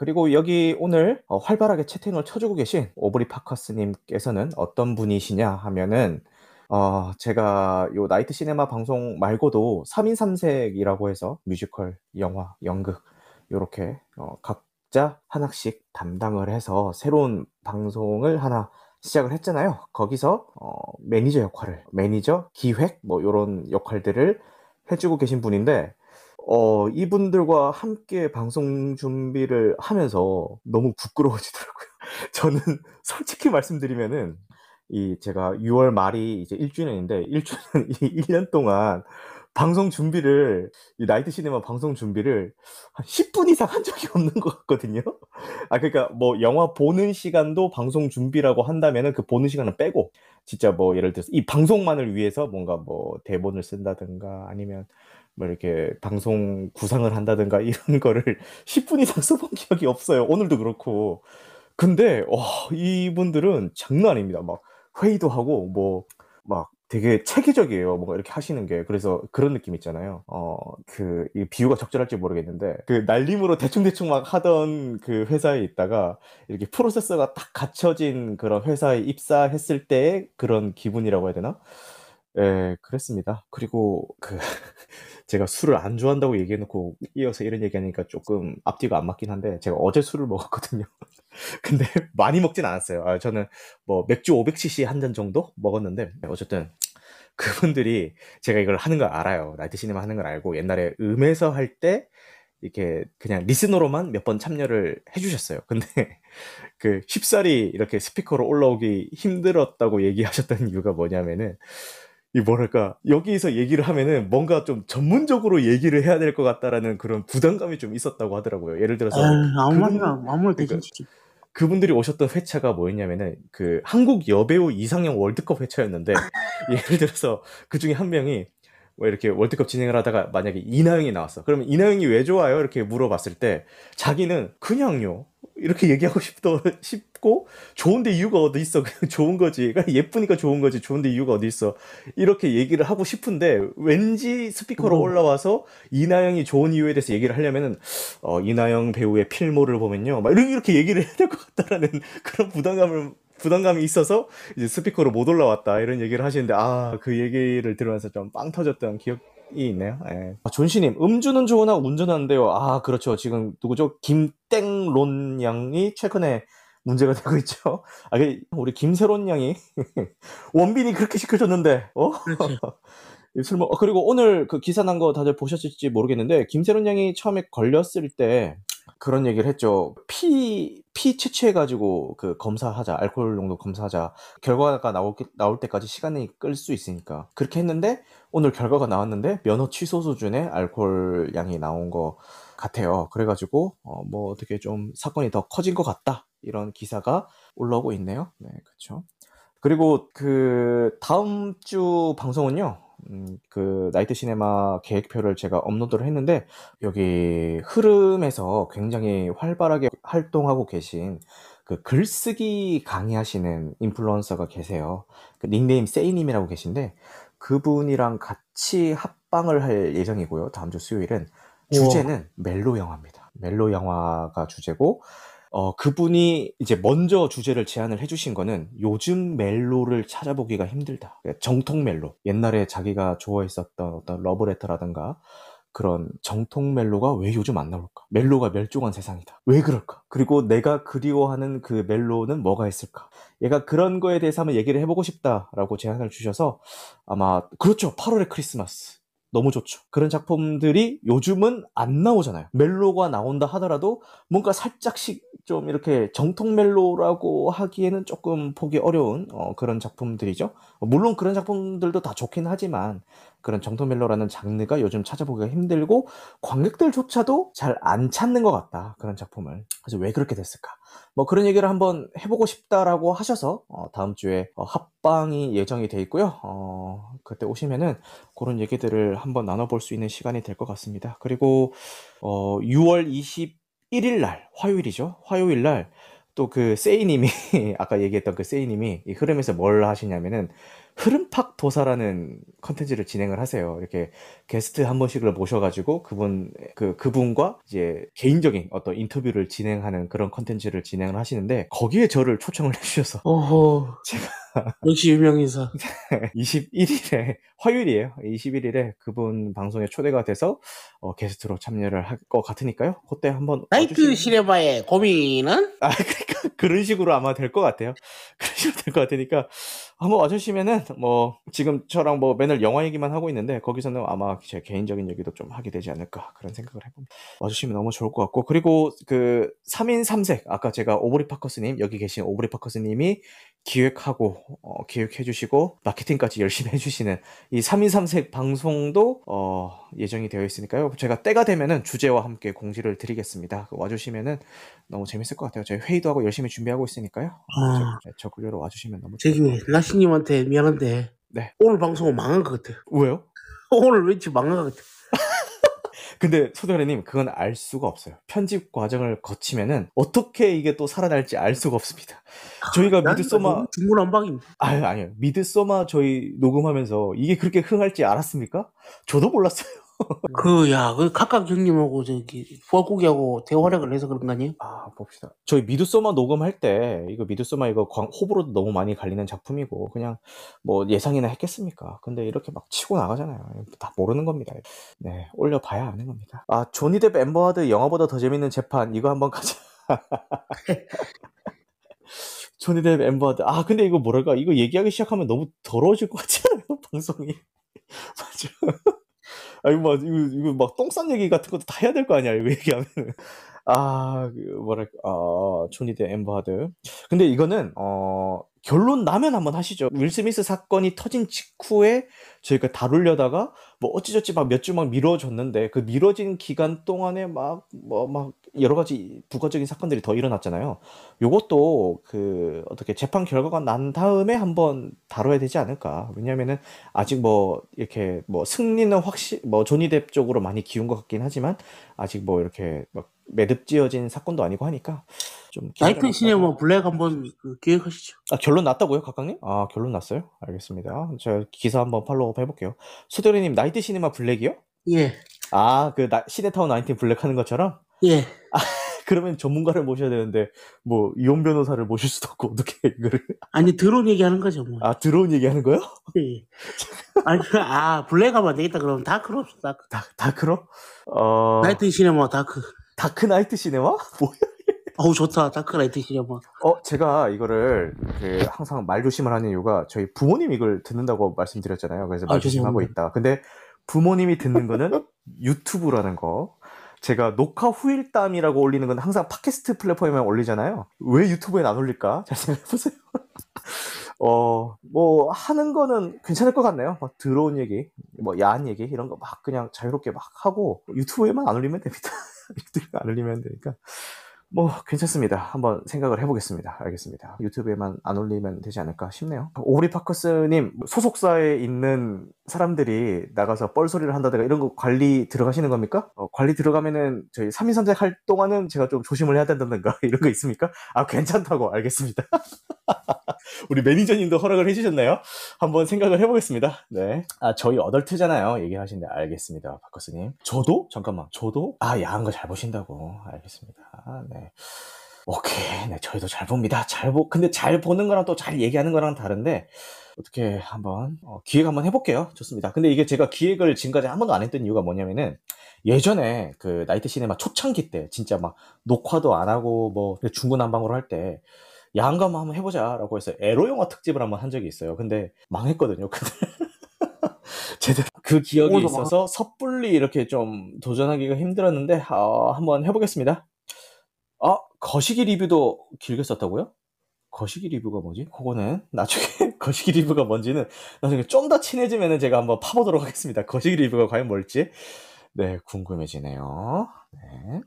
그리고 여기 오늘 어, 활발하게 채팅을 쳐주고 계신 오브리 파커스님께서는 어떤 분이시냐 하면은 어, 제가 요 나이트 시네마 방송 말고도 3인 3색이라고 해서 뮤지컬, 영화, 연극 요렇게 어, 각자 하나씩 담당을 해서 새로운 방송을 하나 시작을 했잖아요. 거기서 어, 매니저 역할을 매니저, 기획 뭐 요런 역할들을 해주고 계신 분인데 어, 이분들과 함께 방송 준비를 하면서 너무 부끄러워지더라고요. 저는 솔직히 말씀드리면은 이 제가 6월 말이 이제 1주년인데 1주년 이 1년 동안 방송 준비를 이 나이트 시네마 방송 준비를 한 10분 이상 한 적이 없는 것 같거든요. 아 그러니까 뭐 영화 보는 시간도 방송 준비라고 한다면은 그 보는 시간은 빼고 진짜 뭐 예를 들어서 이 방송만을 위해서 뭔가 뭐 대본을 쓴다든가 아니면 뭐 이렇게 방송 구상을 한다든가 이런 거를 10분 이상 써본 기억이 없어요. 오늘도 그렇고. 근데 와 이분들은 장난 아닙니다. 막 회의도 하고 뭐 막 되게 체계적이에요. 뭔가 이렇게 하시는 게. 그래서 그런 느낌 있잖아요. 어, 그, 이 비유가 적절할지 모르겠는데, 그 날림으로 대충대충 막 하던 그 회사에 있다가, 이렇게 프로세서가 딱 갖춰진 그런 회사에 입사했을 때의 그런 기분이라고 해야 되나? 예, 그랬습니다. 그리고 그, 제가 술을 안 좋아한다고 얘기해놓고 이어서 이런 얘기하니까 조금 앞뒤가 안 맞긴 한데, 제가 어제 술을 먹었거든요. 근데 많이 먹진 않았어요. 아, 저는 뭐 맥주 500cc 한 잔 정도 먹었는데, 어쨌든 그분들이 제가 이걸 하는 걸 알아요. 나이트 시네마 하는 걸 알고 옛날에 음에서 할 때 이렇게 그냥 리스너로만 몇 번 참여를 해주셨어요. 근데 그 쉽사리 이렇게 스피커로 올라오기 힘들었다고 얘기하셨던 이유가 뭐냐면은 이 뭐랄까 여기서 얘기를 하면은 뭔가 좀 전문적으로 얘기를 해야 될 것 같다라는 그런 부담감이 좀 있었다고 하더라고요. 예를 들어서 아유, 아무 말이나 아무 말 그러니까 대신치지. 그분들이 오셨던 회차가 뭐였냐면은 그 한국 여배우 이상형 월드컵 회차였는데 예를 들어서 그 중에 한 명이 뭐 이렇게 월드컵 진행을 하다가 만약에 이나영이 나왔어. 그러면 이나영이 왜 좋아요? 이렇게 물어봤을 때 자기는 그냥요. 이렇게 얘기하고 싶더 싶 고 좋은데 이유가 어디 있어? 좋은 거지. 그러니까 예쁘니까 좋은 거지. 좋은데 이유가 어디 있어? 이렇게 얘기를 하고 싶은데 왠지 스피커로 뭐, 올라와서 이나영이 좋은 이유에 대해서 얘기를 하려면은 어, 이나영 배우의 필모를 보면요, 막 이렇게 이렇게 얘기를 해야 될 것 같다라는 그런 부담감을 부담감이 있어서 이제 스피커로 못 올라왔다 이런 얘기를 하시는데 아 그 얘기를 들으면서 좀 빵 터졌던 기억 이 있네요. 예. 아, 존시님 음주는 좋으나 운전하는데요. 아 그렇죠. 지금 누구죠? 김땡론 양이 최근에 문제가 되고 있죠. 아그 우리 김세론 양이 원빈이 그렇게 시켜줬는데 어? 술 먹, 어, 그리고 오늘 그 기사 난 거 다들 보셨을지 모르겠는데, 김세론 양이 처음에 걸렸을 때 그런 얘기를 했죠. 피, 피 채취해가지고 그 검사하자, 알코올 농도 검사하자. 결과가 나올, 나올 때까지 시간이 끌 수 있으니까. 그렇게 했는데, 오늘 결과가 나왔는데, 면허 취소 수준의 알코올 양이 나온 거 같아요. 그래가지고, 어, 뭐 어떻게 좀 사건이 더 커진 것 같다. 이런 기사가 올라오고 있네요. 네, 그렇죠. 그리고 그 다음 주 방송은요. 음, 그 나이트 시네마 계획표를 제가 업로드를 했는데 여기 흐름에서 굉장히 활발하게 활동하고 계신 그 글쓰기 강의하시는 인플루언서가 계세요. 그 닉네임 세이님이라고 계신데 그분이랑 같이 합방을 할 예정이고요. 다음 주 수요일은. 주제는 멜로 영화입니다. 멜로 영화가 주제고 어, 그분이 이제 먼저 주제를 제안을 해주신 거는 요즘 멜로를 찾아보기가 힘들다. 정통 멜로. 옛날에 자기가 좋아했었던 어떤 러브레터라든가 그런 정통 멜로가 왜 요즘 안 나올까? 멜로가 멸종한 세상이다. 왜 그럴까? 그리고 내가 그리워하는 그 멜로는 뭐가 있을까? 얘가 그런 거에 대해서 한번 얘기를 해보고 싶다라고 제안을 주셔서 아마 그렇죠. 8월의 크리스마스. 너무 좋죠. 그런 작품들이 요즘은 안 나오잖아요. 멜로가 나온다 하더라도 뭔가 살짝씩 좀 이렇게 정통 멜로라고 하기에는 조금 보기 어려운 어, 그런 작품들이죠. 물론 그런 작품들도 다 좋긴 하지만 그런 정통 멜로라는 장르가 요즘 찾아보기가 힘들고 관객들조차도 잘 안 찾는 것 같다. 그런 작품을. 그래서 왜 그렇게 됐을까? 뭐 그런 얘기를 한번 해보고 싶다라고 하셔서 어, 다음 주에 어, 합방이 예정이 돼 있고요. 어, 그때 오시면은 그런 얘기들을 한번 나눠볼 수 있는 시간이 될 것 같습니다. 그리고 어, 6월 21일 날 화요일이죠. 화요일 날 또 그 세이님이 아까 얘기했던 그 세이님이 이 흐름에서 뭘 하시냐면은 흐름팍 도사라는 컨텐츠를 진행을 하세요. 이렇게 게스트 한 번씩을 모셔가지고 그분 그 그분과 이제 개인적인 어떤 인터뷰를 진행하는 그런 컨텐츠를 진행을 하시는데 거기에 저를 초청을 해주셔서 오호. 제가 역시 유명인사. 21일에 화요일이에요. 21일에 그분 방송에 초대가 돼서 어, 게스트로 참여를 할 것 같으니까요. 그때 한번 나이트 시네마의 고민은? 아, 그러니까 그런 식으로 아마 될 것 같아요. 그런 식으로 될 것 같으니까 한번 와주시면은 뭐 지금 저랑 뭐 맨날 영화 얘기만 하고 있는데 거기서는 아마 제 개인적인 얘기도 좀 하게 되지 않을까 그런 생각을 해봅니다. 와주시면 너무 좋을 것 같고 그리고 그 3인 3색 아까 제가 오브리 파커스님 여기 계신 오브리 파커스님이 기획하고 어, 기획해 주시고 마케팅까지 열심히 해 주시는 이 3인 3색 방송도 어, 예정이 되어 있으니까요. 제가 때가 되면은 주제와 함께 공지를 드리겠습니다. 와 주시면은 너무 재밌을 것 같아요. 저희 회의도 하고 열심히 준비하고 있으니까요. 아. 저, 저 그려러 와주시면 너무 좋을 것 저기, 같아요. 라시 님한테 미안한데. 네. 오늘 방송은 망한 것 같아. 왜요? 오늘 왠지 망한 것 같아. 근데 소대가리님 그건 알 수가 없어요. 편집 과정을 거치면은 어떻게 이게 또 살아날지 알 수가 없습니다. 저희가 미드소마 중구난방입니다. 아유 아니요 미드소마 저희 녹음하면서 이게 그렇게 흥할지 알았습니까? 저도 몰랐어요. 그, 야, 그 각각 형님하고 저기, 부하국이하고 대화력을 해서 그런 거 아니에요? 아 봅시다. 저희 미드소마 녹음할 때 이거 미드소마 이거 광- 호불호도 너무 많이 갈리는 작품이고 그냥 뭐 예상이나 했겠습니까? 근데 이렇게 막 치고 나가잖아요. 다 모르는 겁니다. 네 올려봐야 아는 겁니다. 아 조니뎁 엠버하드 영화보다 더 재밌는 재판 이거 한번 가자. 조니 뎁 앰버 허드 아 근데 이거 뭐랄까 이거 얘기하기 시작하면 너무 더러워질 것 같지 않아요 방송이 맞아. 아, 이거 막, 이거, 이거 막, 똥싼 얘기 같은 것도 다 해야 될 거 아니야, 이거 얘기하면. 아, 그 뭐랄까, 아, 조니 뎁 앰버 허드. 근데 이거는, 어, 결론 나면 한번 하시죠. 윌 스미스 사건이 터진 직후에 저희가 다루려다가, 뭐, 어찌저찌 막 몇 주 막 미뤄졌는데, 그 미뤄진 기간 동안에 막, 뭐, 막, 여러 가지 부가적인 사건들이 더 일어났잖아요. 요것도, 그, 어떻게 재판 결과가 난 다음에 한번 다뤄야 되지 않을까. 왜냐면은, 아직 뭐 이렇게 뭐 승리는 확실 뭐 조니 뎁 쪽으로 많이 기운 것 같긴 하지만 아직 뭐 이렇게 막 매듭지어진 사건도 아니고 하니까 좀 나이트 시네마 블랙 한번 그 기획하시죠. 아 결론 났다고요 각각님? 아 결론 났어요? 알겠습니다 제가 기사 한번 follow up 해볼게요 수도리님 나이트 시네마 블랙이요? 예, 아그 시네타운 19 black 하는 것처럼? 예. 그러면 전문가를 모셔야 되는데 뭐 이혼 변호사를 모실 수도 없고 어떻게 이거를 아니, 드러운 얘기하는 거죠, 뭐. 아 드러운 얘기하는 거요? 예. 아니, 그, 아, black 하면 안 되겠다, 그러면 dark로 dark. 다 dark로? 어 night 시네마 dark. Dark Knight 시네마? 뭐야? 어우, 좋다, Dark Knight 시네마. 어, 제가 이거를 그 항상 말 조심을 하는 이유가 저희 부모님 이걸 듣는다고 말씀드렸잖아요. 그래서 말 아, 조심하고 죄송합니다. 있다. 근데 부모님이 듣는 거는 유튜브라는 거. 제가 녹화 후일담이라고 올리는 건 항상 팟캐스트 플랫폼에만 올리잖아요. 왜 유튜브에 안 올릴까? 잘 생각해보세요. 어, 뭐, 하는 거는 괜찮을 것 같네요. 막 들어온 얘기, 뭐, 야한 얘기, 이런 거 막 그냥 자유롭게 막 하고, 유튜브에만 안 올리면 됩니다. 유튜브에 안 올리면 되니까. 뭐 괜찮습니다. 한번 생각을 해보겠습니다. 알겠습니다. 유튜브에만 안 올리면 되지 않을까 싶네요. 오브리 파커스님 소속사에 있는 사람들이 나가서 뻘소리를 한다든가 이런 거 관리 들어가시는 겁니까? 어, 관리 들어가면은 저희 3인3색 할 동안은 제가 좀 조심을 해야 된다든가 이런 거 있습니까? 아 괜찮다고 알겠습니다. 우리 매니저님도 허락을 해주셨나요? 한번 생각을 해보겠습니다. 네. 아 저희 어덜트잖아요. 얘기하신데 알겠습니다. 파커스님. 저도? 잠깐만. 저도? 아 야한 거 잘 보신다고. 알겠습니다. 네. 오케이. 네, 저희도 잘 봅니다. 잘 보, 근데 잘 보는 거랑 또 잘 얘기하는 거랑 다른데, 어떻게 한번, 어, 기획 한번 해볼게요. 좋습니다. 근데 이게 제가 기획을 지금까지 한 번도 안 했던 이유가 뭐냐면은, 예전에 그 나이트 시네마 초창기 때, 진짜 막 녹화도 안 하고, 뭐, 중구난방으로 할 때, 야한 거 한번 해보자라고 해서 에로 영화 특집을 한번 한 적이 있어요. 근데 망했거든요. 제대로 그 기억이 있어서 섣불리 이렇게 좀 도전하기가 힘들었는데, 어, 한번 해보겠습니다. 아, 거시기 리뷰도 길게 썼다고요? 거시기 리뷰가 뭐지? 그거는 나중에 거시기 리뷰가 뭔지는 나중에 좀 더 친해지면은 제가 한번 파보도록 하겠습니다. 거시기 리뷰가 과연 뭘지? 네, 궁금해지네요. 네.